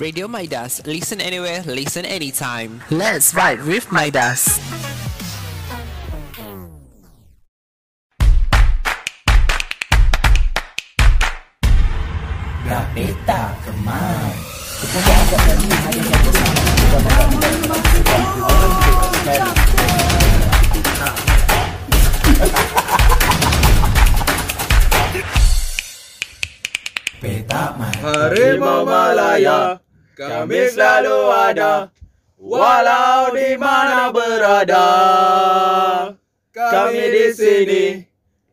Radio Midas. Listen anywhere, listen anytime. Let's vibe with Midas. Kami selalu ada Walau di mana berada. Kami di sini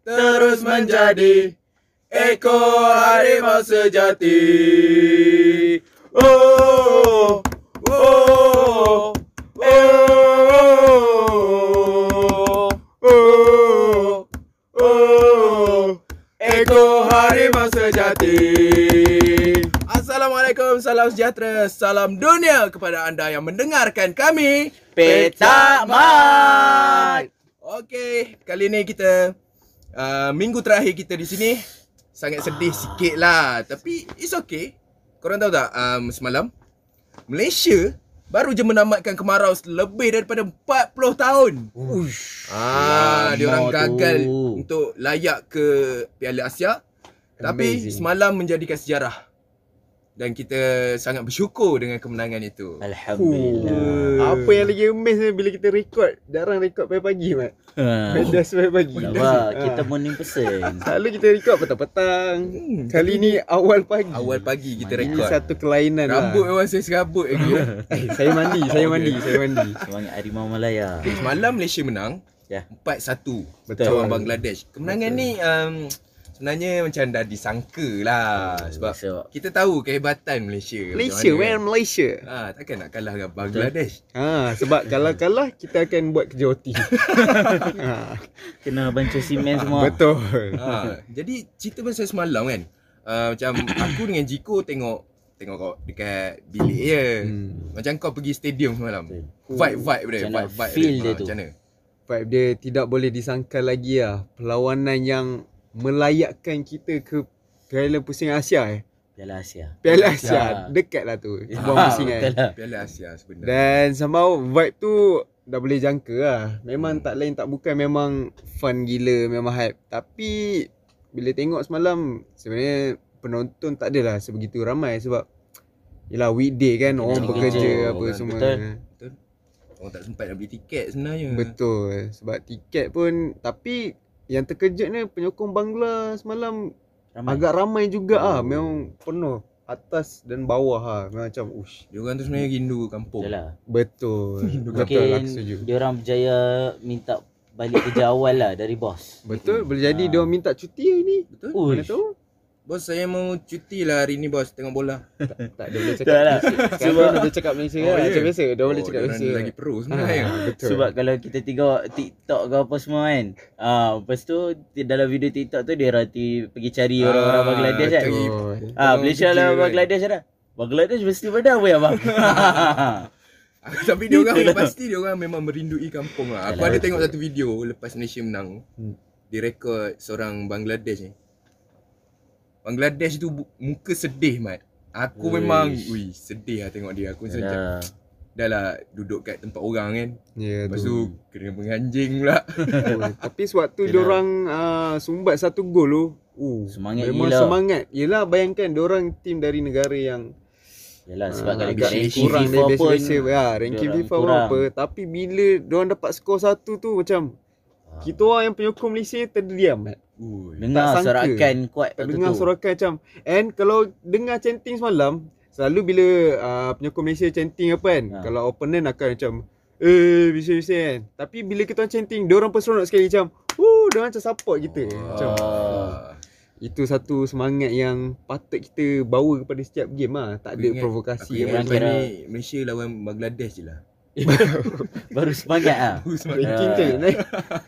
Terus menjadi Eko harimau sejati. Oh Oh Oh Oh Oh Oh Eko harimau sejati Assalamualaikum, salam sejahtera, salam dunia kepada anda yang mendengarkan kami Peta Mat. Okey, kali ni kita uh, minggu terakhir kita di sini sangat sedih sikit lah Tapi it's okay Korang tahu tak um, semalam Malaysia baru je menamatkan kemarau lebih daripada 40 tahun Ush. Ah, dia orang gagal tu. untuk layak ke Piala Asia. Tapi Amazing. semalam menjadikan sejarah. Dan kita sangat bersyukur dengan kemenangan itu. Alhamdulillah. Apa yang lagi amaze ni bila kita record Jarang record pagi-pagi Mat Ha. Pedas pagi-pagi Nampak, Ha. kita morning person. Selalu kita record petang-petang Hmm, Kali ni awal pagi Awal pagi kita Ini rekod. satu kelainan Rambut lah memang saya serabut lagi. eh, Saya mandi, saya mandi, saya mandi Semangat Harimau Malaya. Semalam Malaysia menang. Ya. 4-1 Betul. lawan Bangladesh. Kemenangan ni um, sebenarnya macam dah disangka lah. Sebab So, kita tahu kehebatan Malaysia. Malaysia, man, kan. Malaysia Ah, takkan nak kalah dengan Bangladesh. ha, Sebab kalau kalah kita akan buat kerja OT ha, kena bancuh simen semua. Betul ha, jadi cerita pasal semalam kan uh, Macam aku dengan Jiko tengok Tengok kau dekat bilik je Hmm. Macam kau pergi stadium semalam. Vibe-vibe dia Macam mana Vibe-vibe feel dia Ha, tu? Macam mana? Vibe dia tidak boleh disangkal lagi lah Perlawanan yang melayakkan kita ke Piala Pusing Asia eh Piala Asia. Piala Ya. Asia Dekat lah tu Buang Ah, pusingan betul lah. Piala Asia sebenarnya Dan somehow vibe tu dah boleh jangka lah. Memang Hmm. tak lain tak bukan memang fun gila, memang hype. Tapi bila tengok semalam sebenarnya penonton tak adalah sebegitu ramai sebab Yelah weekday kan orang Weekday. bekerja Oh, apa kan, semua. betul. Orang tak sempat nak beli tiket sebenarnya Betul. Sebab tiket pun tapi yang terkejut ni penyokong Bangla semalam Ramai. agak ramai juga ah. Oh. Memang penuh atas dan bawah ah. Memang macam ush. Dia orang tu sebenarnya rindu kampung Betul lah. Betul. Betul aku setuju. dia orang berjaya minta balik kerja awal lah dari bos. Betul, boleh jadi Ah. dia orang minta cuti hari ni. Betul? Mana Uish. tahu? Bos saya mau cuti lah hari ni bos tengok bola Tak ada boleh cakap Tak lah. Sebab- dah boleh cakap Malaysia Oh, kan. ya? Macam biasa, dah boleh Oh, cakap dia Malaysia. lagi pro sebenarnya Ah, betul. Sebab kalau kita tengok TikTok ke apa semua kan. Ah, lepas tu dalam video TikTok tu dia rati pergi cari Ah, orang-orang Bangladesh kan. cari- Oh, Ah, orang Malaysia lah kan. Bangladesh dah. Bangladesh mesti pada apa ya bang? Tapi dia orang pasti dia orang memang merindui kampung lah. Aku ada tengok satu video lepas Malaysia menang. Hmm. Direkod seorang Bangladesh ni. Bangladesh tu muka sedih mat. Aku Uish. memang ui sedih lah tengok dia. Aku macam Yalah. dah lah duduk kat tempat orang kan. Ya Lepas tu. tu kena menganjing pula. Oh, Tapi sewaktu Yelah. dia orang uh, sumbat satu gol tu, uh, Semangat memang gila. semangat. Yelah bayangkan dia orang tim dari negara yang Yalah sebab ah, kalau habis kat ranking ranking kurang FIFA pun biasa-biasa ya, ranking FIFA pun apa. Tapi bila dia orang dapat skor satu tu macam Ah. kita orang yang penyokong Malaysia terdiam. Mat. Ui. dengar tak sangka. sorakan kuat Tak dengar tu. sorakan macam And kalau dengar chanting semalam Selalu bila uh, penyokong Malaysia chanting apa kan Ha. Kalau opponent akan macam Eh bisa-bisa kan Tapi bila kita orang chanting Diorang pun seronok sekali macam Wuh Diorang macam support kita Macam Ah. Itu satu semangat yang Patut kita bawa kepada setiap game lah Tak Aku ada ingat- provokasi Aku ingat kira- ni Malaysia lawan Bangladesh je lah. Baru semangat ah. Ranking Ah. tu naik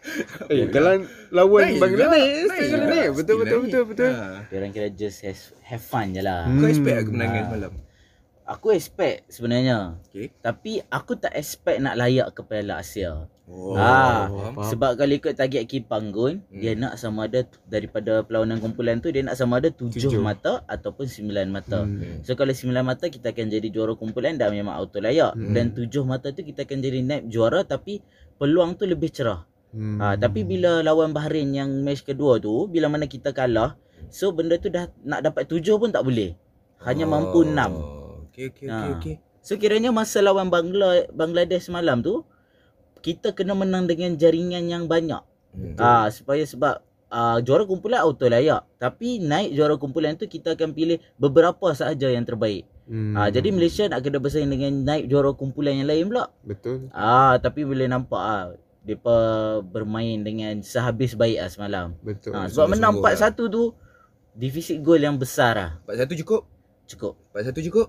Eh kalau lawan Naik Bangladesh juga, Naik naik Betul betul betul betul Ha. Dia orang kira just has, have fun je lah. Hmm. Kau expect tak kemenangan Ah. semalam? Aku expect sebenarnya. Okay. Tapi aku tak expect nak layak ke Piala Asia. Oh, faham. Faham. Sebab kalau ikut target Kipang Gun, Hmm. dia nak sama ada daripada perlawanan kumpulan tu dia nak sama ada 7 Tujuh. mata ataupun 9 mata. Hmm. So kalau 9 mata kita akan jadi juara kumpulan dah memang auto layak. Hmm. Dan 7 mata tu kita akan jadi naib juara tapi peluang tu lebih cerah. Hmm. Ha, tapi bila lawan Bahrain yang match kedua tu, bila mana kita kalah, so benda tu dah nak dapat 7 pun tak boleh. Hanya mampu 6. Okey okey okey Ah. okey. So kiranya masa lawan Bangla Bangladesh semalam tu kita kena menang dengan jaringan yang banyak. Hmm. Ah supaya sebab ah, juara kumpulan auto layak. Tapi naik juara kumpulan tu kita akan pilih beberapa sahaja yang terbaik. Hmm. Ah jadi Malaysia nak kena bersaing dengan naik juara kumpulan yang lain pula. betul. Ah tapi boleh nampak ah depa bermain dengan sehabis baik ah semalam. Betul. Ah sebab menang sungguh-sungguh 4-1 tu defisit gol yang besar ah. 4-1 cukup? Cukup. 4-1 cukup?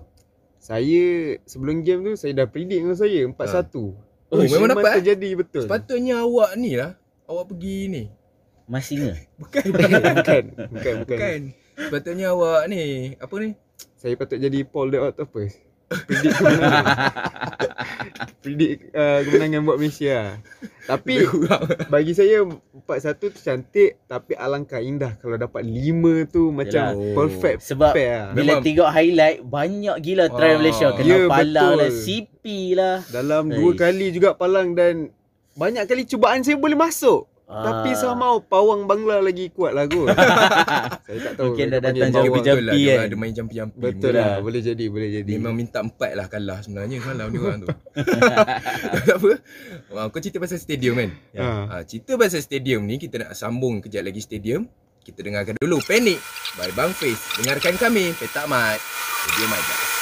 Saya sebelum game tu saya dah predict dengan saya 4-1. Oh, memang dapat, eh? terjadi betul. Sepatutnya awak ni lah. Awak pergi ni. Mas singa. Bukan. bukan, bukan, bukan. Bukan. Sepatutnya awak ni. Apa ni? Saya patut jadi Paul the Octopus. Predict kemenangan. Predict uh, kemenangan buat Malaysia. lah. Tapi bagi saya 4-1 tu cantik tapi alangkah indah kalau dapat 5 tu macam Yelah. perfect Sebab pair lah. Memang- Bila tengok highlight Banyak gila try Ah. Malaysia Kena Ya, palang betul. lah CP lah Dalam Eish. dua kali juga palang dan banyak kali cubaan saya boleh masuk. Ah. Tapi somehow pawang Bangla lagi kuat lah kot. saya tak tahu. Mungkin dah datang jampi-jampi. Lah. Kan? ada main jampi-jampi. Betul Mungkin lah. Boleh jadi, boleh jadi. Memang minta empat lah kalah sebenarnya semalam ni orang tu. tak apa. Wah, kau cerita pasal stadium kan? Ha. Ha, cerita pasal stadium ni kita nak sambung kejap lagi stadium. Kita dengarkan dulu Panic by Bang Face. Dengarkan kami Petak Mat. Radio Maja.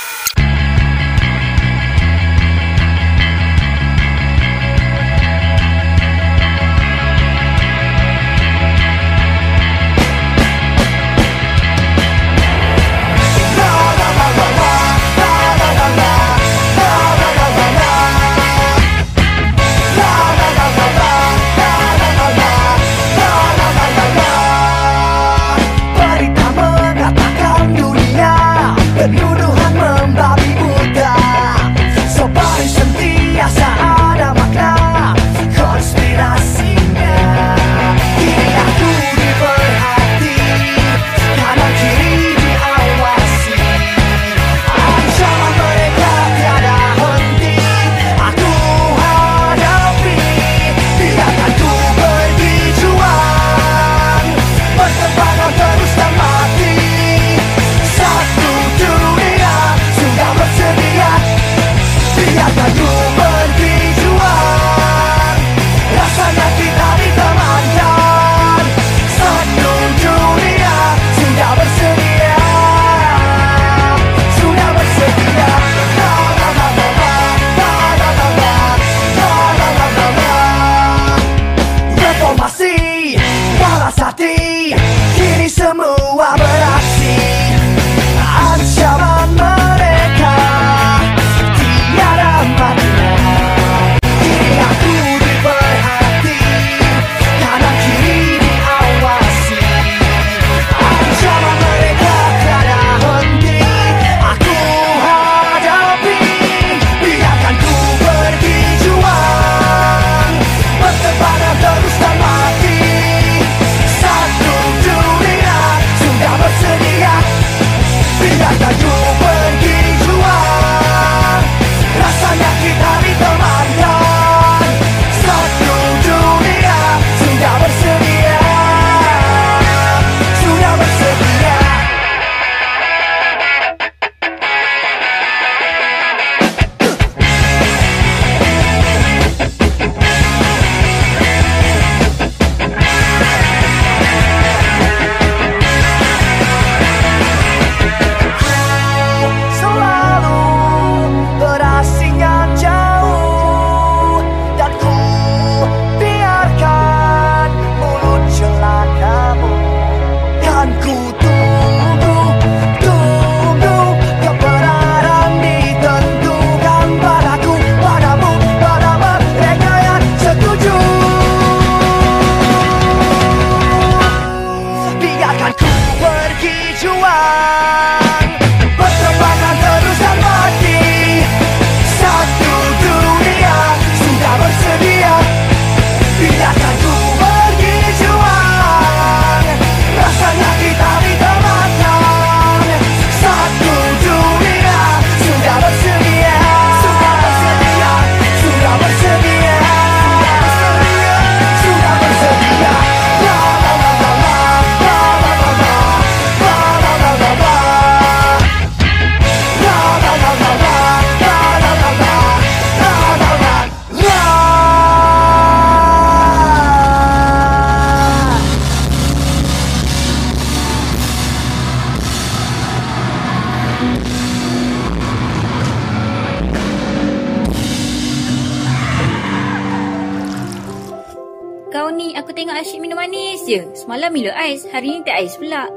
Asyik minum manis je. Semalam Milo ais, hari ni teh ais pula.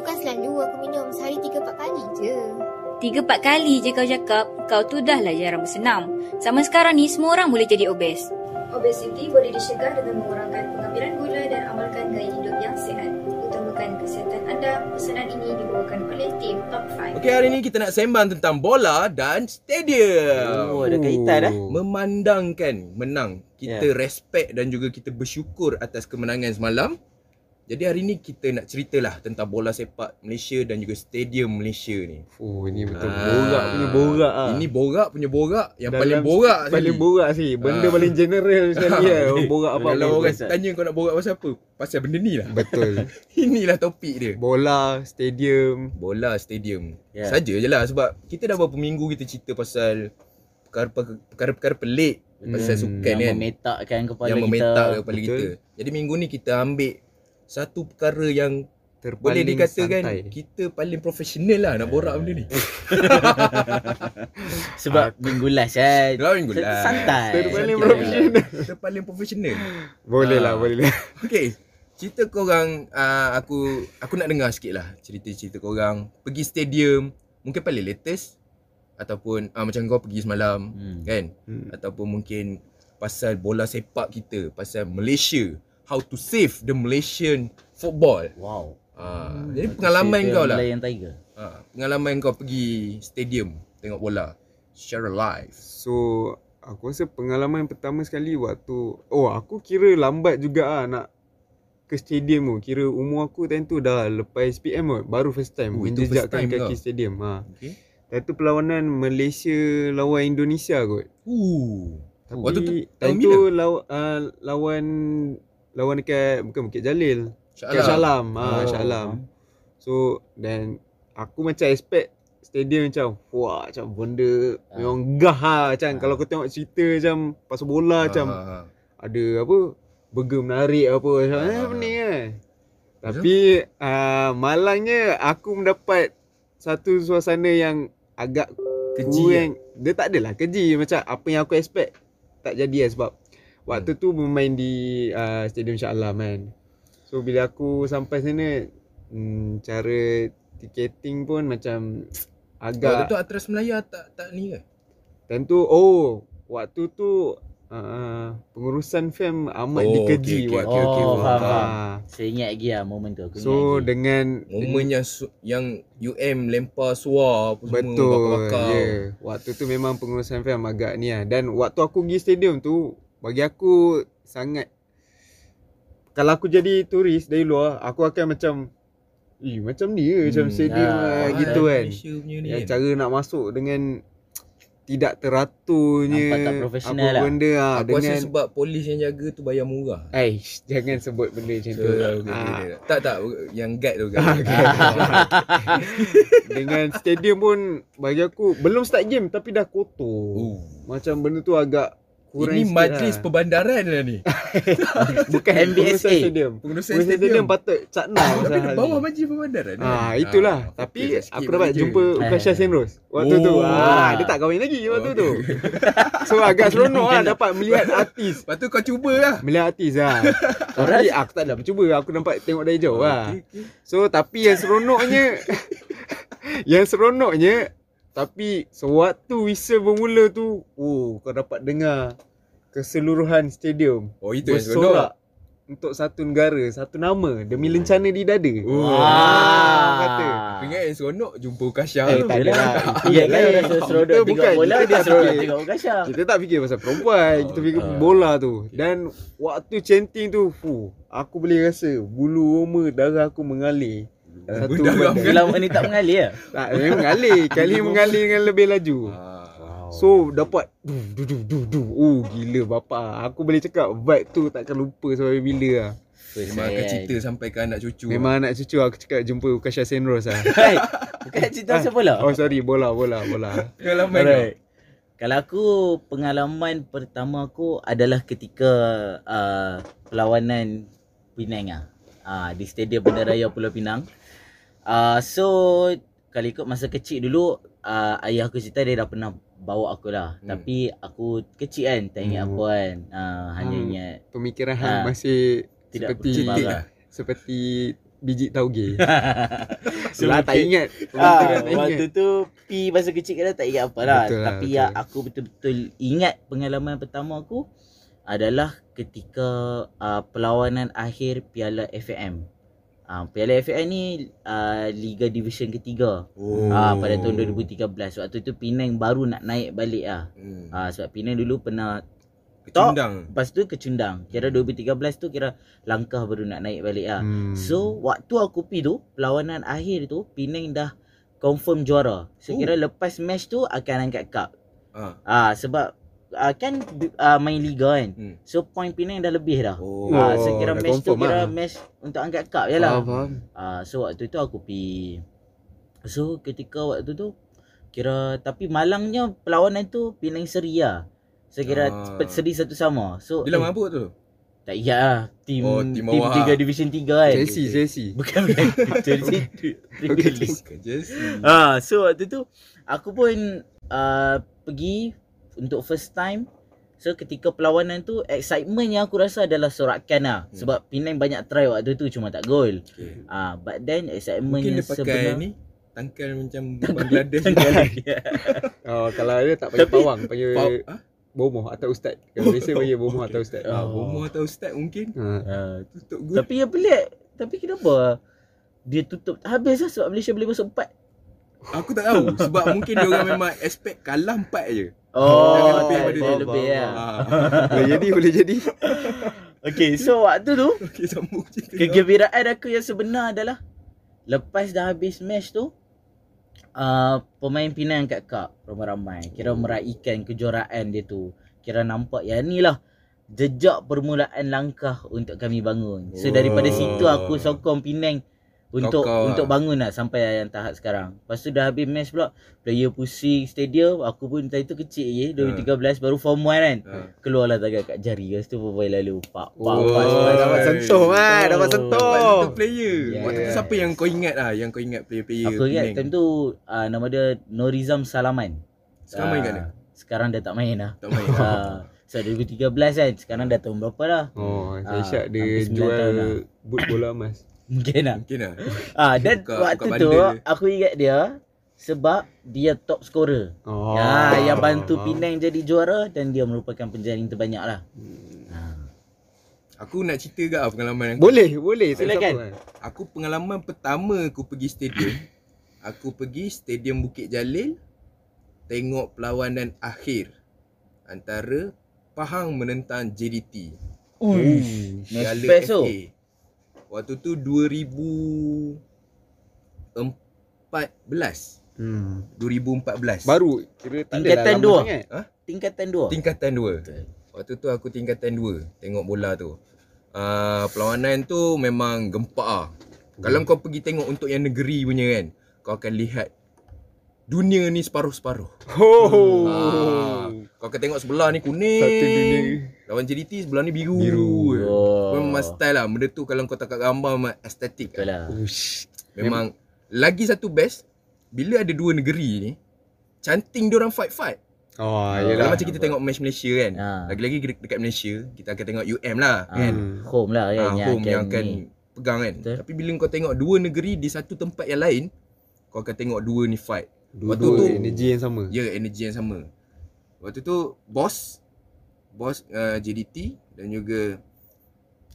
Bukan selalu aku minum sehari tiga empat kali je. Tiga empat kali je kau cakap, kau tu dah lah jarang bersenam. Zaman sekarang ni semua orang boleh jadi obes. Obesiti boleh dicegah dengan mengurangkan pengambilan gula dan amalkan gaya hidup yang sihat. Utamakan kesihatan anda. Pesanan ini dibawakan oleh tim Top 5. Okey, hari ni kita nak sembang tentang bola dan stadium. Oh, ada kaitan dah. Memandangkan menang. Kita Ya. respect dan juga kita bersyukur atas kemenangan semalam. Jadi hari ni kita nak ceritalah tentang bola sepak Malaysia dan juga stadium Malaysia ni. Oh ini betul Ah. borak punya borak ah. Ini borak punya borak yang Dalam- paling borak paling sekali. borak sih. Benda Ah. paling general sekali ya. Oh, borak apa Kalau apa. orang tanya kau nak borak pasal apa? Pasal benda ni lah. Betul. Inilah topik dia. Bola, stadium. Bola stadium. Ya. Saja je lah sebab kita dah berapa minggu kita cerita pasal perkara- perkara-perkara pelik pasal Hmm, sukan yang kan. memetakkan kepala yang kita. memetak kepala Betul. kita. Jadi minggu ni kita ambil satu perkara yang Terpaling boleh dikatakan santai. kita paling profesional lah nak borak benda ni. Sebab minggu last kan. Kalau minggu last. Santai. Kita paling Santai. profesional. Kita paling profesional. Boleh lah, Ah. boleh lah. Okay. Cerita korang uh, aku aku nak dengar sikit lah cerita-cerita korang pergi stadium mungkin paling latest ataupun uh, macam kau pergi semalam Hmm. kan Hmm. ataupun mungkin pasal bola sepak kita pasal Malaysia how to save the Malaysian football Wow. uh, jadi pengalaman kau lah Melayan Tiger. uh, pengalaman kau pergi stadium tengok bola secara live So aku rasa pengalaman pertama sekali waktu oh aku kira lambat juga ah nak ke stadium tu. Kira umur aku time tu dah lepas SPM kot. Baru first time Oh, menjejakkan time kaki kau. stadium. Ha. okay. Time tu perlawanan Malaysia lawan Indonesia kot. uh Tapi Waktu tu time tu law, uh, lawan lawan dekat bukan Bukit Jalil. Dekat Shalam. Ha, Oh. Shalam. So dan aku macam expect stadium macam wah macam benda Ah. memang gah ha macam Ah. kalau kau tengok cerita macam pasal bola macam Ah, ada apa burger menarik apa macam Ah. eh pening kan. Tapi uh, malangnya aku mendapat satu suasana yang agak Keji kurang dia tak adalah keji macam apa yang aku expect tak jadi lah sebab waktu Hmm. tu bermain di uh, Stadium Shah Alam kan. So bila aku sampai sana hmm, cara ticketing pun macam Waktu agak tu Atras Melaya tak tak ni ke? tentu oh waktu tu uh, pengurusan fam amat Oh, dikeji okey, okey, waktu tu. okey, faham, Ah. faham. Saya ingat lagi lah momen tu. Aku So ingat lagi. dengan Momen yang yang UM lempar suar apa semua Betul. bakar-bakar. Ya. Yeah. Waktu tu memang pengurusan fam agak ni lah. Dan waktu aku pergi stadium tu bagi aku sangat kalau aku jadi turis dari luar, aku akan macam Eh macam ni ke macam Hmm, stadium ah, lah, ah, gitu kan. Ni. Yang kan. cara nak masuk dengan tidak teraturnya Nampak tak profesional apa lah. benda ah Aku rasa dengan sebab polis yang jaga tu bayar murah. Aish, jangan sebut benda macam So, tu. okay, Ah. okay. Tak tak yang guide tu kan. Dengan stadium pun bagi aku belum start game tapi dah kotor. Oh. Macam benda tu agak kurang Ini majlis lah. perbandaran lah ni. Bukan MBSA. pengurusan stadium. Pengurusan stadium stadium. patut cakna Tapi di bawah majlis perbandaran. kan? Ah itulah. Ah, Tapi skip aku dapat jumpa Ukasha. Senros waktu tu. Oh. Ah dia tak kahwin lagi waktu tu. So agak seronok lah dapat melihat artis. Lepas tu kau cuba lah. Melihat artis lah. Tapi aku tak ada cuba. Aku nampak tengok dari jauh lah. So tapi yang seronoknya yang seronoknya tapi sewaktu whistle bermula tu, oh kau dapat dengar keseluruhan stadium Oh itu yang seronok. bersorak untuk satu negara, satu nama demi lencana di dada. Oh. Ah, kata. Ingat yang seronok jumpa Ukasha Eh, tu. tak ada lah. Ya kan orang seronok tengok bukan, bola kita dia seronok fikir. tengok Kasha. Kita tak fikir pasal perempuan, kita fikir Ah. bola tu. Dan waktu chanting tu, fuh, aku boleh rasa bulu roma darah aku mengalir. Satu Darah badan. Lama ni tak mengalir ya? Tak, memang mengalir. Kali mengalir dengan lebih laju. Ah. So dapat du du du du du. Oh gila bapa. Aku boleh cakap vibe tu takkan lupa sampai bila lah. Memang akan cerita sampai ke anak cucu. Memang anak cucu aku cakap jumpa Ukasha Senros lah. Hai, bukan cerita pasal bola. Oh sorry bola bola bola. Pengalaman kau. Alright. Kalau aku pengalaman pertama aku adalah ketika uh, perlawanan Penang ah. Uh, di Stadium Bandaraya Pulau Pinang. Uh, so kalau ikut masa kecil dulu uh, ayah aku cerita dia dah pernah bawa aku lah. Hmm. Tapi aku kecil kan, tak ingat Hmm. apa kan. Uh, hanya Hmm. ingat Pemikiran hang masih Tidak Seperti marah. seperti biji tauge. So, Lah tak ingat. Ah, tak waktu ingat. tu P masa kecil kan tak ingat apa lah. Betul lah, Tapi aku betul-betul ingat pengalaman pertama aku adalah ketika uh, perlawanan akhir Piala FAM. Uh, Piala FAM ni uh, Liga Division ketiga. Oh. Ah pada tahun 2013. Waktu tu Penang baru nak naik balik ah. Hmm. Ah sebab Penang dulu pernah Kecundang. lepas tu kecundang. Kira 2013 tu kira langkah baru nak naik balik ah. Hmm. So waktu aku pi tu perlawanan akhir tu Penang dah confirm juara. So Oh. kira lepas match tu akan angkat cup. Ah. Ah sebab ah, kan ah, main liga kan. Hmm. So point Penang dah lebih dah. Oh. Ah so kira match tu kira lah. match untuk angkat cup je lah. Faham, faham. Ah so waktu tu aku pi. So ketika waktu tu kira tapi malangnya perlawanan tu Penang seri lah. So kira Ah. ah. seri satu sama. So Dia lawan apa tu? tak ingat lah Tim, Oh, tim, tim bawah. 3 Division 3 kan Chelsea, Chelsea. Bukan bukan Chelsea Okay. Bukan Chelsea. Ah, so waktu tu aku pun uh, pergi untuk first time. So ketika perlawanan tu excitement yang aku rasa adalah sorakan lah. Hmm. Sebab Penang banyak try waktu tu cuma tak gol. Okay. Ah, but then excitement Mungkin yang dia pakai sebenar ni tangkal macam Bangladesh. Oh, kalau dia tak panggil Tapi- pawang, panggil ah? bomoh atau ustaz. Kalau Malaysia panggil bomoh atau ustaz. Ah, Oh. bomoh atau ustaz mungkin Ha. Ah, tutup gol. tapi yang pelik, tapi kenapa dia tutup habis lah sebab Malaysia boleh masuk 4. Aku tak tahu sebab mungkin dia orang memang expect kalah empat je. Oh, lebih lebih, daripada lebih, lebih. Ah. Boleh jadi, boleh jadi. Okay, so waktu tu. Kegembiraan aku yang sebenar adalah Lepas dah habis match tu uh, Pemain Penang angkat cup Ramai-ramai Kira meraihkan kejuaraan dia tu Kira nampak yang ni lah Jejak permulaan langkah untuk kami bangun So daripada Oh. situ aku sokong Penang untuk Kau-kau untuk lah. bangun lah sampai yang tahap sekarang. Lepas tu dah habis match pula. Player pusing stadium. Aku pun tadi tu kecil je. 2013 baru form 1 kan. Ha. Keluarlah tangan kat jari. Lepas tu pemain lalu. Pak, pak, Oh, pak. Oh, pak, dapat pak. sentuh mah, dapat Dapat sentuh. satu player. Yeah. Waktu tu siapa yang kau ingat lah yang kau ingat player-player Aku ingat time tu uh, nama dia Norizam Salaman. Sekarang main kat Ah, mana? Sekarang dah tak main lah. Tak main. uh, so 2013 kan. Sekarang dah tahun berapa dah? Oh, saya Ah, syak dia jual lah. boot bola emas. Mungkin lah. Mungkin lah. Ah dan Buka- waktu buka tu dia. aku ingat dia sebab dia top scorer. Oh. Ya, yang bantu Penang jadi juara dan dia merupakan penjaring terbanyak lah. Ha. Aku nak cerita ke ah pengalaman aku. Boleh, boleh. Silakan. apa. Aku pengalaman pertama aku pergi stadium. aku pergi stadium Bukit Jalil tengok perlawanan akhir antara Pahang menentang JDT. Ui, Piala best tu. FA. Waktu tu 2014. Hmm. 2014. Baru kira tak Tingkatan adalah lama dua. sangat. Tingkatan dua. Tingkatan 2. Betul. Waktu tu aku tingkatan 2 tengok bola tu. Uh, perlawanan tu memang gempak ah. Kalau kau pergi tengok untuk yang negeri punya kan, kau akan lihat dunia ni separuh-separuh. Oh. Ah, kau akan tengok sebelah ni kuning. Satu dunia. Lawan JDT sebelah ni biru. Biru. Oh. Memang style lah. Benda tu kalau kau tak kat gambar memang estetik Betul lah. lah. Ush. Memang lagi satu best bila ada dua negeri ni canting dia orang fight-fight. Oh, Ah, Kalau yelah. macam kita tengok match Malaysia kan. Ha. Lagi-lagi de- dekat Malaysia kita akan tengok UM lah Ha. kan. Home lah kan Ah, home yang akan ni. pegang kan. Betul. Tapi bila kau tengok dua negeri di satu tempat yang lain, kau akan tengok dua ni fight. Waktu Dua-dua tu- energi yang sama. Ya, energi yang sama. Waktu tu boss boss uh, JDT dan juga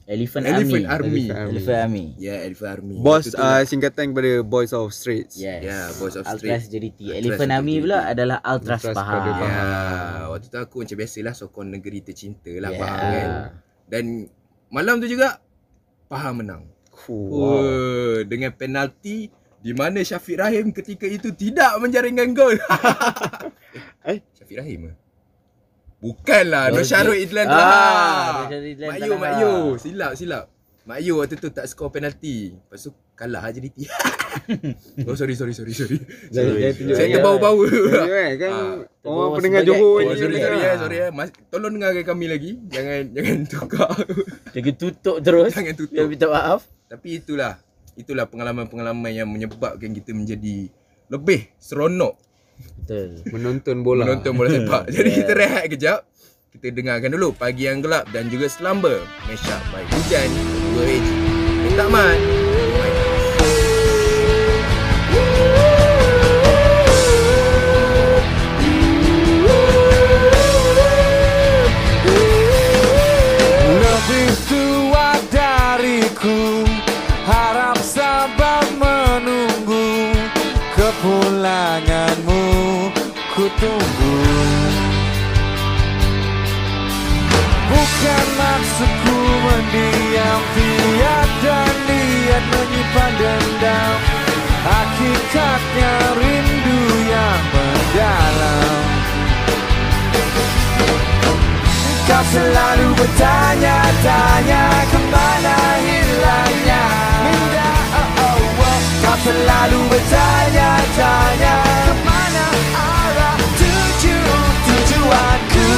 Elephant, Elephant Army. Army. Elephant Army. ya yeah, Elephant Army. Bos Waktu tu uh, singkatan kepada Boys of Straits. Yes. Ya, Boys of Ultras. JDT. Ultras Elephant untuk Army pula adalah Ultras Ultras Pahang. Ya, Faham. waktu tu aku macam biasalah sokong negeri tercinta lah Yeah. Faham kan. Dan malam tu juga Faham menang. Wow. Oh, dengan penalti di mana Syafiq Rahim ketika itu tidak menjaringkan gol. Eh? Syafiq Rahim ke? Bukanlah, Nur Oh, Syarul dia- Idlan Ah, Talha. Nur Syarul Idlan Mak Yu. Mak Yu. Silap, silap. Mak Yu waktu tu tak skor penalti. Lepas tu kalah aja DT. oh sorry, sorry, sorry, sorry. Jangan- sorry. jangan Saya terbau-bau. Ya, kan, kan Ah, orang terbawa pendengar Johor Oh, sorry, kan. sorry ya, sorry ya. Mas, tolong dengarkan kami lagi. Jangan jangan tukar. Jangan tutup terus. jangan tutup. minta maaf. Tapi itulah itulah pengalaman-pengalaman yang menyebabkan kita menjadi lebih seronok Betul. Menonton bola. menonton bola sepak. Jadi Yeah. kita rehat kejap. Kita dengarkan dulu Pagi Yang Gelap dan juga Slumber Mashup by Hujan 2AG Minta mat Kepulanganmu Ku tunggu. Bukan maksudku mendiam Tiada niat menyimpan dendam. Hakikatnya rindu yang mendalam. Kau selalu bertanya-tanya Kemana hilangnya. Minda. Kau selalu bertanya-tanya Kemana arah tuju tujuanku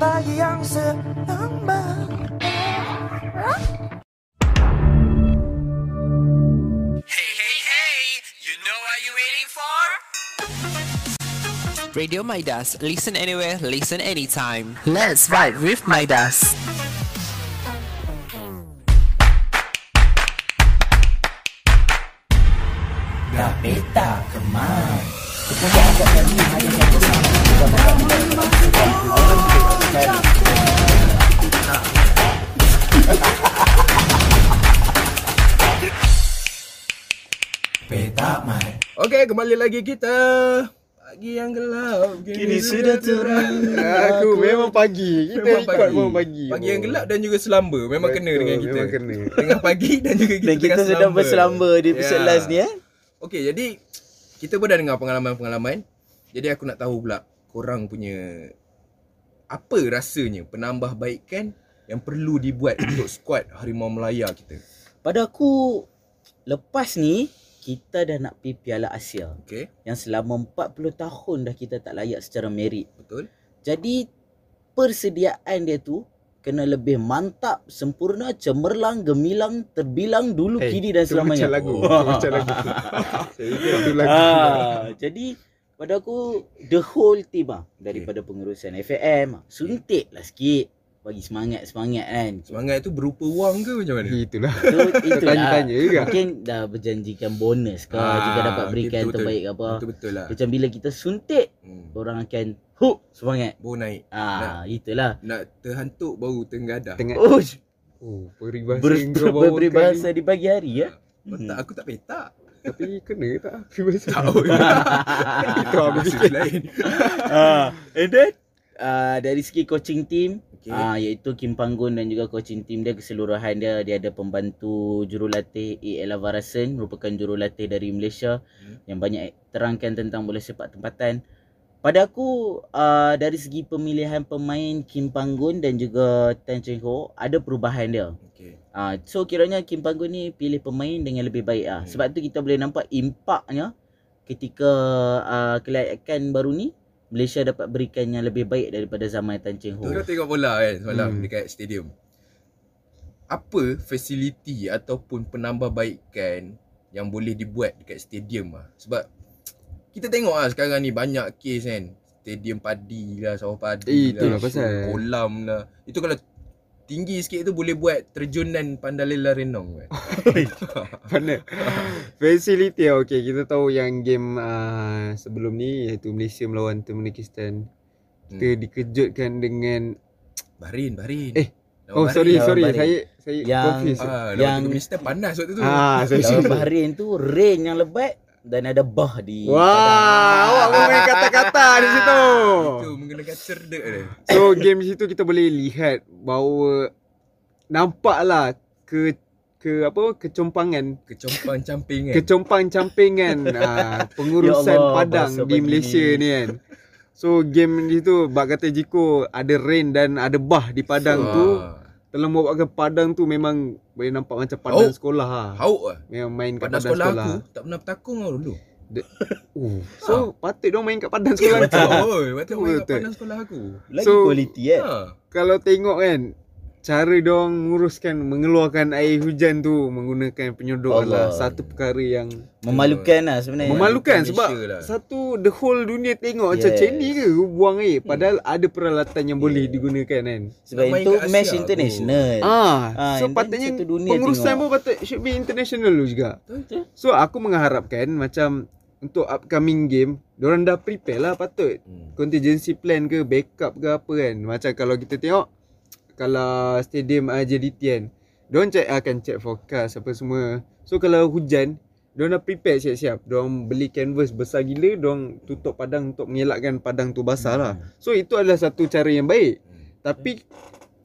pagi yang senang Hey, hey, hey! You know what you're waiting for? Radio Midas. Listen anywhere, listen anytime. Let's vibe with Midas. Okey, kembali lagi kita. Pagi yang gelap Kini sudah terang. Aku memang pagi. Kita Memang ikut pagi. memang pagi. Pagi yang gelap dan juga selamba Memang kena Betul, dengan kita memang kena. Tengah pagi dan juga kita Dan kita sedang berselamba di episode Ya. last ni eh. Okey, jadi kita pun dah dengar pengalaman-pengalaman. Jadi aku nak tahu pula korang punya apa rasanya penambahbaikan yang perlu dibuat untuk skuad Harimau Melaya kita. Pada aku lepas ni kita dah nak pergi Piala Asia Okey, yang selama 40 tahun dah kita tak layak secara merit. betul? Jadi persediaan dia tu kena lebih mantap, sempurna, cemerlang, gemilang, terbilang dulu Eh, kini dan tu macam selamanya. lagu. Tu macam lagu. Saya ingat tu lagu. Ah, jadi pada aku the whole team ah daripada pengurusan FAM suntiklah sikit bagi semangat semangat kan. Semangat tu berupa wang ke macam mana? Itulah. Itu itulah. Tanya-tanya juga. Mungkin dah berjanjikan bonus ke Ah, jika dapat berikan betul-betul. terbaik ke apa. Betul-betul lah. Macam bila kita suntik Hmm. orang akan hook semangat. Baru naik. Ah, itulah. Nak terhantuk baru tenggadah. Tengah Oh, Oh, peribahasa ber, kau ni. di pagi hari ya. Hmm. Tak, aku tak petak. Tapi kena ke tak peribahasa? Tahu. Itu aku Maksud fikir. lain. ah, and then uh, dari segi coaching team Okey. Ah iaitu Kim Panggun dan juga coaching team dia keseluruhan dia dia ada pembantu jurulatih AL Avarasan merupakan jurulatih dari Malaysia Hmm. yang banyak terangkan tentang bola sepak tempatan. Pada aku uh, dari segi pemilihan pemain Kim Panggun dan juga Tan Cheng Ho ada perubahan dia. Okey. Ah so kiranya Kim Panggun ni pilih pemain dengan lebih baik ah. Hmm. Sebab tu kita boleh nampak impaknya ketika uh, kelayakan baru ni Malaysia dapat berikan yang lebih baik daripada zaman Tan Cheng Ho. Kau tengok bola kan semalam Hmm. dekat stadium. Apa fasiliti ataupun penambahbaikan yang boleh dibuat dekat stadium lah. Sebab kita tengok lah sekarang ni banyak kes kan. Stadium padi lah, sawah padi Eh, lah, itulah pasal. kolam lah. Itu kalau tinggi sikit tu boleh buat terjunan Pandalela Renong kan. Mana? Facility lah. Okay, kita tahu yang game uh, sebelum ni iaitu Malaysia melawan Turkmenistan. Kita Hmm. dikejutkan dengan Bahrain, Bahrain. Eh, Lawan Oh Bahrain. sorry Lawan sorry Bahrain. saya saya Yang- confused. Ah, yang- Turkmenistan panas waktu tu. Ah, sorry. Lawan Bahrain tu rain yang lebat dan ada bah di Wah, awak pun main kata-kata di situ. Itu menggunakan cerdik dia. So game di situ kita boleh lihat bahawa nampaklah ke ke apa kecompangan Kecompang camping kan. kecompang-campingan uh, pengurusan Ya Allah, padang di Malaysia ni. ni kan. So game di situ bak kata jiko ada rain dan ada bah di padang Ah. tu telah membuatkan padang tu memang boleh nampak macam padang Hauk. sekolah ha. Hauk lah. Memang main kat Pada padang sekolah, sekolah. aku tak pernah bertakung tau dulu. Oh, so patut dong main kat padang sekolah kau. Betul. Betul main kat padang sekolah aku. lagi So- kualiti eh. Ha. Kalau tengok kan cara dong menguruskan mengeluarkan air hujan tu menggunakan penyodok Allah. adalah satu perkara yang Memalukan lah sebenarnya. memalukan Malaysia sebab lah. satu the whole dunia tengok macam Yes. macam ni ke buang air padahal ada peralatan yang boleh digunakan kan. Sebab Nak main itu match tu. international. Ah, Ah, so patutnya pengurusan tengok. pun patut should be international dulu juga. So aku mengharapkan macam untuk upcoming game, diorang dah prepare lah patut. Hmm. contingency plan ke backup ke apa kan macam kalau kita tengok kalau stadium uh, JDT kan diorang check akan check forecast apa semua so kalau hujan diorang dah prepare siap-siap diorang beli canvas besar gila diorang tutup padang untuk mengelakkan padang tu basah lah so itu adalah satu cara yang baik Hmm. tapi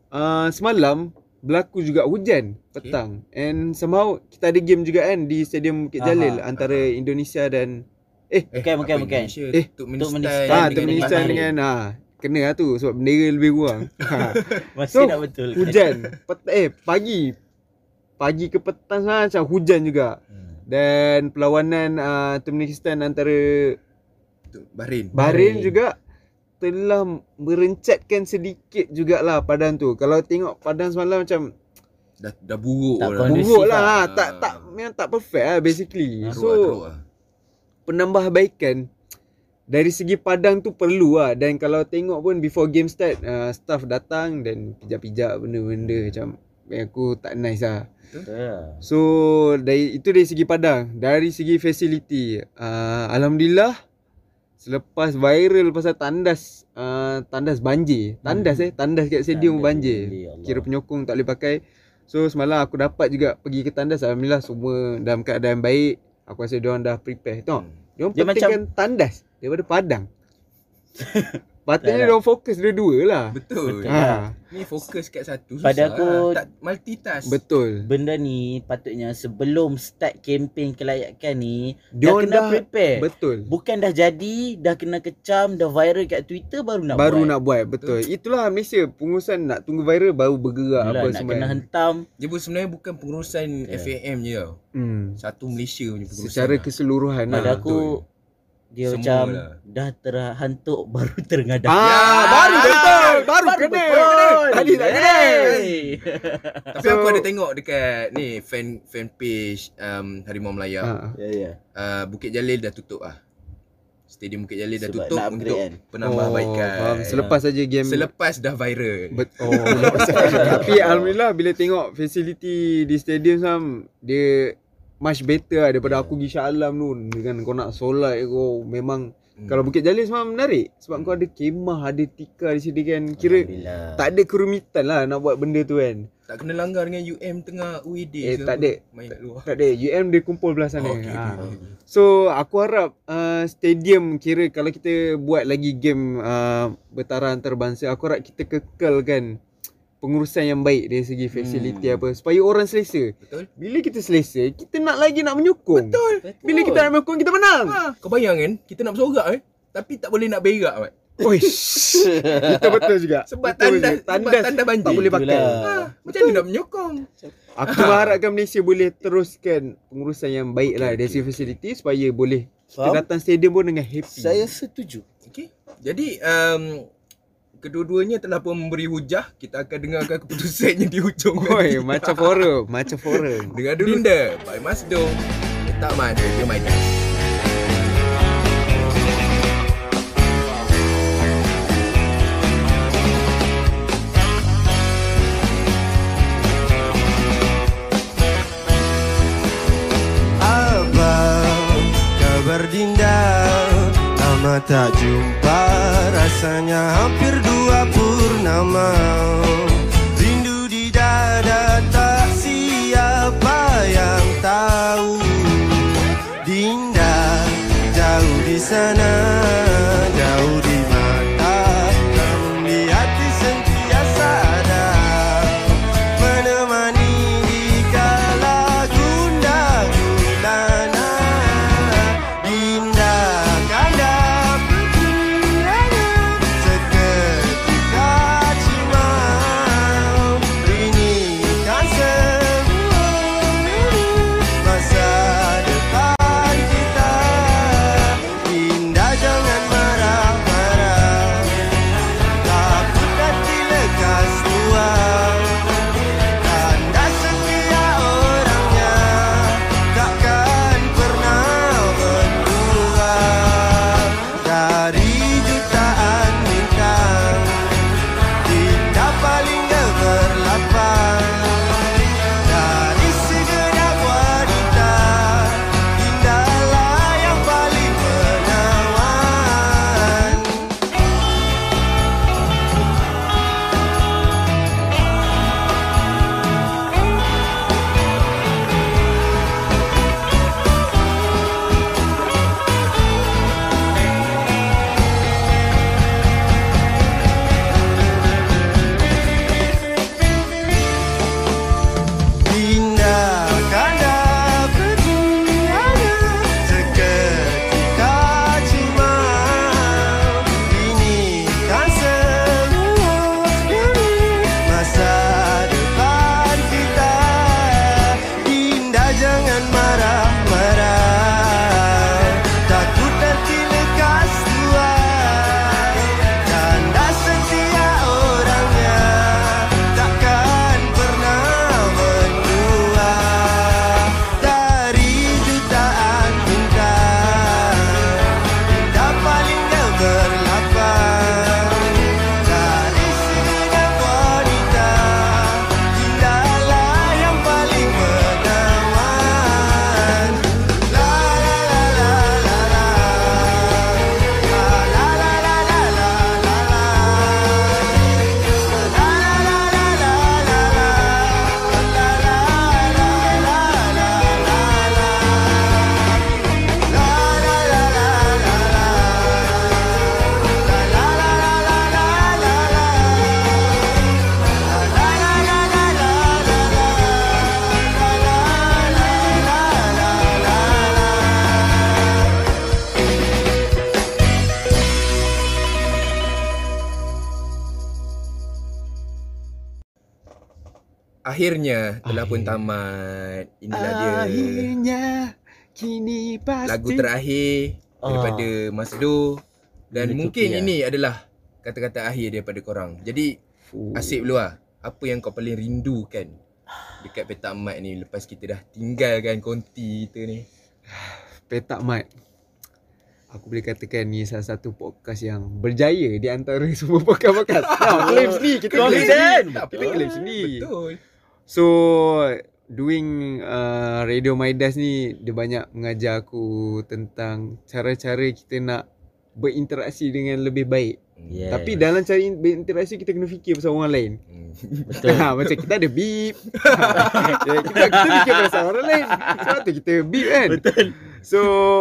uh, semalam berlaku juga hujan petang and somehow kita ada game juga kan di stadium Bukit Aha, Jalil antara Indonesia dan eh Bukan, bukan, bukan. Indonesia? Eh, Turkmenistan. Turkmenistan. Ah, dengan Turkmenistan Bahrain. dengan ah kena lah tu sebab bendera lebih kurang. ha. Masih So, nak betul. Hujan. Pet, eh pagi. Pagi ke petang lah macam hujan juga. Hmm. Dan perlawanan uh, Turkmenistan antara Bahrain. Bahrain juga telah merencatkan sedikit jugalah padang tu. Kalau tengok padang semalam macam Dah dah buruk Tak lah. buruk lah. lah. Tak tak memang tak perfect lah basically. Teruk lah, teruk So lah. penambahbaikan dari segi padang tu perlu lah dan kalau tengok pun before game start uh, staff datang dan pijak-pijak benda-benda macam yang aku tak nice lah. Betul. So dari itu dari segi padang, dari segi facility uh, alhamdulillah selepas viral pasal tandas uh, tandas banjir. Tandas eh, tandas kat stadium Tandas banjir. Allah. Kira penyokong tak boleh pakai. So semalam aku dapat juga pergi ke tandas Alhamdulillah semua dalam keadaan baik. Aku rasa dia orang dah prepare. Tengok. Hmm. Dia orang Dia pentingkan tandas daripada padang. Patutnya dia orang fokus dua-dua lah. Betul. Betul. Ha, Ni fokus kat satu susah Pada aku- lah. tak multitask. betul. Benda ni patutnya sebelum start kempen kelayakan ni Dia dah kena dah- prepare. Betul. Bukan dah jadi, dah kena kecam, dah viral kat Twitter baru nak baru buat. nak buat betul. Itulah Malaysia pengurusan nak tunggu viral baru bergerak Yalah, apa nak semua. kena hentam. Dia pun sebenarnya bukan pengurusan Ya. FAM je tau. Hmm. Satu Malaysia punya pengurusan. Secara lah. keseluruhan Pada lah. aku dia Semua macam lah. dah terhantuk baru terengadah. Ah, Ya, baru betul. betul. Baru kena. betul. Tadi tak kena. Tapi So- aku ada tengok dekat ni fan fan page um, Harimau Melaya. Ha. Ya ya. Uh, Bukit Jalil dah tutup ah. Stadium Bukit Jalil dah Sebab tutup untuk kan? penambahbaikan. faham. Selepas saja game Selepas dah viral. Bet oh, Tapi alhamdulillah bila tengok facility di stadium sam dia much better lah daripada Ya. aku pergi Shah Alam tu dengan kau nak solat kau memang Hmm. kalau Bukit Jalil semalam menarik sebab kau ada kemah ada tikar disediakan kira Alhamdulillah. tak ada kerumitan lah nak buat benda tu kan Tak kena langgar dengan UM tengah UED Eh, ke tak ada. Main kat luar. tak ada UM dia kumpul belah sana Oh, okay, ha. okay. So aku harap uh, stadium kira kalau kita buat lagi game uh, bertara antarabangsa aku harap kita kekalkan pengurusan yang baik dari segi facility Hmm. apa supaya orang selesa. Betul? Bila kita selesa, kita nak lagi nak menyokong. Betul. Bila kita nak menyokong kita menang. Ha, kau bayang kan, kita nak bersorak eh. Tapi tak boleh nak berak Mat. Oish. Itu betul juga. Sebab Betul tandas, juga. sebab tandas banjir. tak boleh pakai. Ha, macam mana nak menyokong? Aku cuma harapkan Malaysia boleh teruskan pengurusan yang baik Okey, lah dari segi facility supaya boleh kita Faham? datang stadium pun dengan happy. Saya setuju. Okey. Jadi um, kedua-duanya telah pun memberi hujah. Kita akan dengarkan keputusannya di hujung Oi, nanti. macam forum, macam forum. Dengar dulu dah. By Masdo. Tak mana dia main. Abang kabar dinda Lama tak jumpa Rasanya hampir dua purnama. Rindu di dada Tak siapa yang tahu. Dinda jauh di sana Akhirnya telah pun Akhir. tamat. Inilah dia Akhirnya kini pasti lagu terakhir Ah. daripada Mas Do dan Bila mungkin ini adalah kata-kata akhir daripada korang. Jadi Fuh. Asyik dulu lah. Apa yang kau paling rindukan dekat petak mat ni lepas kita dah tinggalkan konti kita ni. Petak Mat Aku boleh katakan ni salah satu podcast yang berjaya di antara semua podcast-podcast. Nah, claim sendiri, kita claim sendiri. Tak Kita claim sendiri. Betul. So, doing uh, Radio Maidas ni dia banyak mengajar aku tentang cara-cara kita nak berinteraksi dengan lebih baik. Yeah. Tapi dalam cara in- berinteraksi kita kena fikir pasal orang lain. Hmm. betul. Ha, macam kita ada beep. ya, kita, kita fikir pasal orang lain. Sebab tu kita beep kan. Betul. So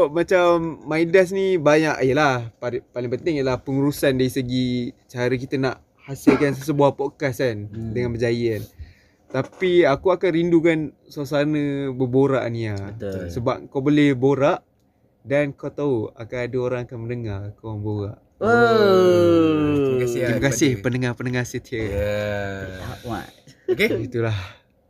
macam Maidas ni banyak pada- paling penting ialah pengurusan dari segi cara kita nak hasilkan sebuah podcast kan Hmm. dengan berjaya kan. Tapi aku akan rindukan suasana berborak ni lah. Betul. Sebab kau boleh borak dan kau tahu akan ada orang akan mendengar kau orang borak. Oh. Terima kasih lah Terima kasih kepada- pendengar-pendengar setia. Yeah. Mat. Okay. Itulah.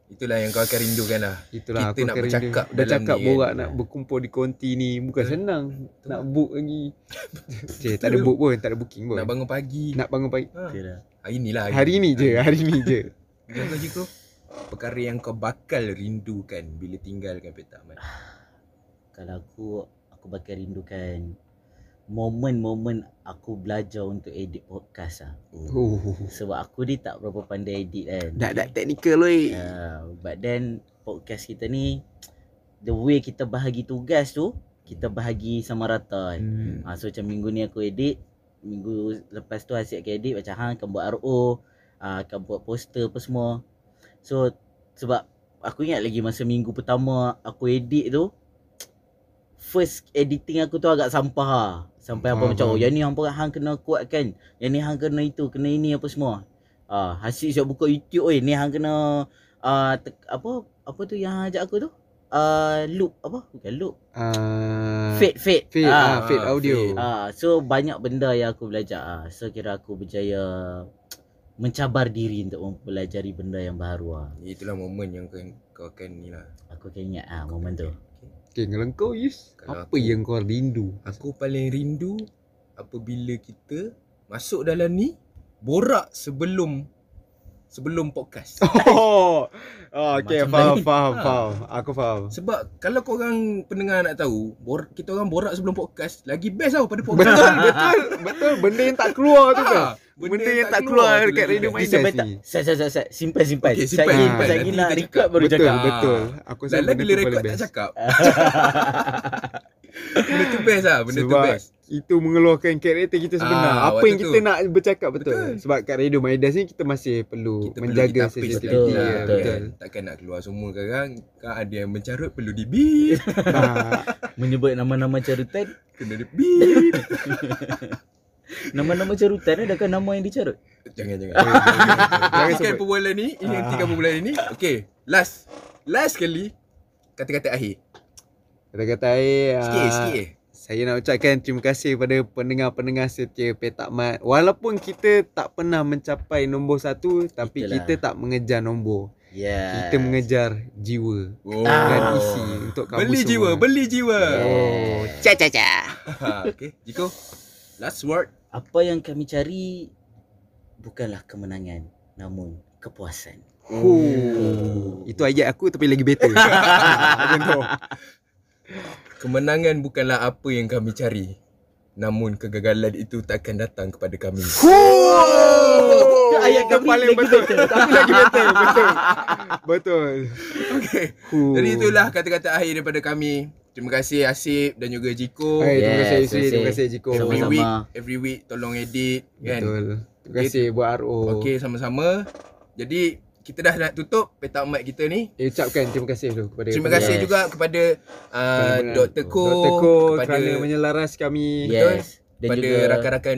Itulah yang kau akan rindukan lah. Itulah Kita aku nak akan bercakap rindu. dalam Bercakap ni borak kan. nak berkumpul di konti ni bukan Betul. senang. Nak book lagi. Cik, tak ada book pun, tak ada booking pun. Nak bangun pagi. Nak bangun pagi. Ha. Betul lah. Hari ni lah. Hari ni je, hari ni je. Jangan kau Jiko. Perkara yang kau bakal rindukan bila tinggalkan petak mat. Kalau aku aku bakal rindukan momen-momen aku belajar untuk edit podcast lah. Oh. Sebab aku ni tak berapa pandai edit kan. Dah dah technical oi. Uh, but then podcast kita ni the way kita bahagi tugas tu kita bahagi sama rata kan. Hmm. Ha, so macam minggu ni aku edit Minggu lepas tu Asyik akan edit Macam hang akan buat RO uh, Akan buat poster apa semua So Sebab Aku ingat lagi masa minggu pertama Aku edit tu First editing aku tu agak sampah. Lah Sampai apa macam Oh yang ni hang, hang kena kuatkan. Yang ni hang kena itu Kena ini apa semua. Ah, Hasil siap buka YouTube Oi, ni hang kena uh, tek, Apa Apa tu yang ajak aku tu? Uh, Loop Apa? Bukan loop. Ah, Fade Fade. Fade, Ah, ah, fade Ah, audio. fade. Ah, so banyak benda yang aku belajar. Ah, so kira aku berjaya mencabar diri untuk mempelajari benda yang baru ah. Itulah momen yang kau, kau akan ni lah. Aku akan ingat ah momen tu. Okay, kalau kau Yus, Kalau apa aku- yang kau rindu? Aku paling rindu apabila kita masuk dalam ni borak sebelum sebelum podcast. Oh, oh okay, Macam faham, lain. faham, Ha. faham. Aku faham. Sebab kalau korang pendengar nak tahu, bor, kita orang borak sebelum podcast lagi best tau pada podcast. Betul, betul, betul. Benda yang tak keluar tu kan. Ah, Benda, yang tak keluar tu dekat radio ni. Set set set set simpan simpan. Okey, simpan, Saya simpan. saya Nanti nak record cakap. baru Betul, cakap. betul. Aku Dan rasa benda bila tu rekod paling tak cakap. benda tu best lah, benda tu best. Itu mengeluarkan karakter kita sebenar. Ah, apa yang kita tu. nak bercakap betul. Betul. Sebab kat Radio Midas ni kita masih perlu Kita menjaga ditapis sensitivity. betul, ya, betul. betul. Kan? Takkan nak keluar semua sekarang. Kan ada yang mencarut perlu di beep. Ah, Menyebut nama-nama carutan. Kena di beep. Nama-nama carutan adakah nama yang dicarut? Jangan jangan. Jangan sebut. perbualan ni. Ini Ah. hentikan perbualan ini. Okay. Last. Last kali. Kata-kata akhir. Kata-kata air. Sikit ah, sikit eh. Saya nak ucapkan terima kasih kepada pendengar-pendengar setia Petak Mat. Walaupun kita tak pernah mencapai nombor satu, tapi Itulah. kita tak mengejar nombor. Ya. Kita mengejar jiwa Oh. dan isi untuk kamu Beli semua. jiwa, beli jiwa. Oh, ca ca ca. Ha, okay. Jiko. Last word. Apa yang kami cari bukanlah kemenangan namun kepuasan. Oh. Itu ayat aku tapi lagi better. Macam tu. Kemenangan bukanlah apa yang kami cari. Namun kegagalan itu takkan datang kepada kami. Ayat kami paling lagi betul. Tapi lagi betul, betul. Betul. Okay. Jadi itulah kata-kata akhir daripada kami. Terima kasih Asif dan juga Jiko. Hai, terima Yes, kasih Isri, terima kasih Jiko. Every Sama-sama. week, every week tolong edit kan. Betul. Terima kasih buat RO. Okey sama-sama. Jadi kita dah nak tutup petak mat kita ni. Eh, ucapkan terima kasih dulu kepada Terima kasih Yes. juga kepada uh. Dr. Ko, Dr. Ko kepada kerana menyelaras kami. Yes. Dan kepada juga rakan-rakan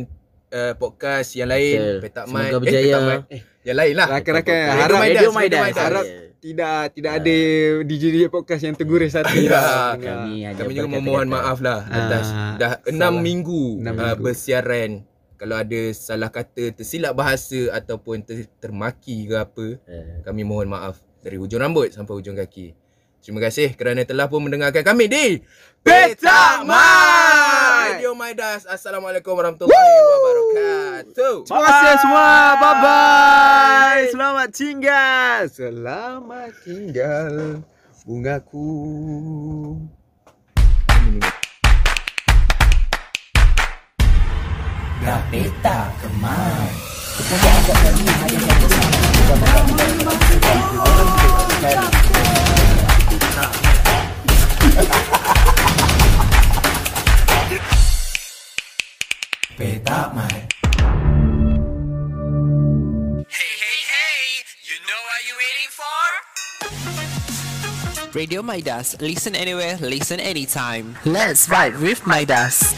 uh, podcast yang lain, Betul. petak mat. Semoga Eh, berjaya. petak mat. Eh, yang lain lah. Rakan-rakan harap Maidas, Radio. Maidas. harap tidak tidak ada DJ DJ podcast yang teguris hati. Ya, kami hanya Kami juga memohon maaf lah atas Ah, dah enam salah. minggu, Enam uh, minggu. bersiaran. Kalau ada salah kata, tersilap bahasa ataupun ter- termaki ke apa, Eh, kami mohon maaf. Dari hujung rambut sampai hujung kaki. Terima kasih kerana telah pun mendengarkan kami di Petak Mat! Radio Maidas. Assalamualaikum warahmatullahi wabarakatuh. Terima kasih semua. Bye bye. Selamat tinggal. Selamat tinggal bungaku. Peta kemas Peta mai Hey, hey, hey! You know what you're waiting for? Radio Midas. Listen anywhere, listen anytime. Let's vibe with Midas.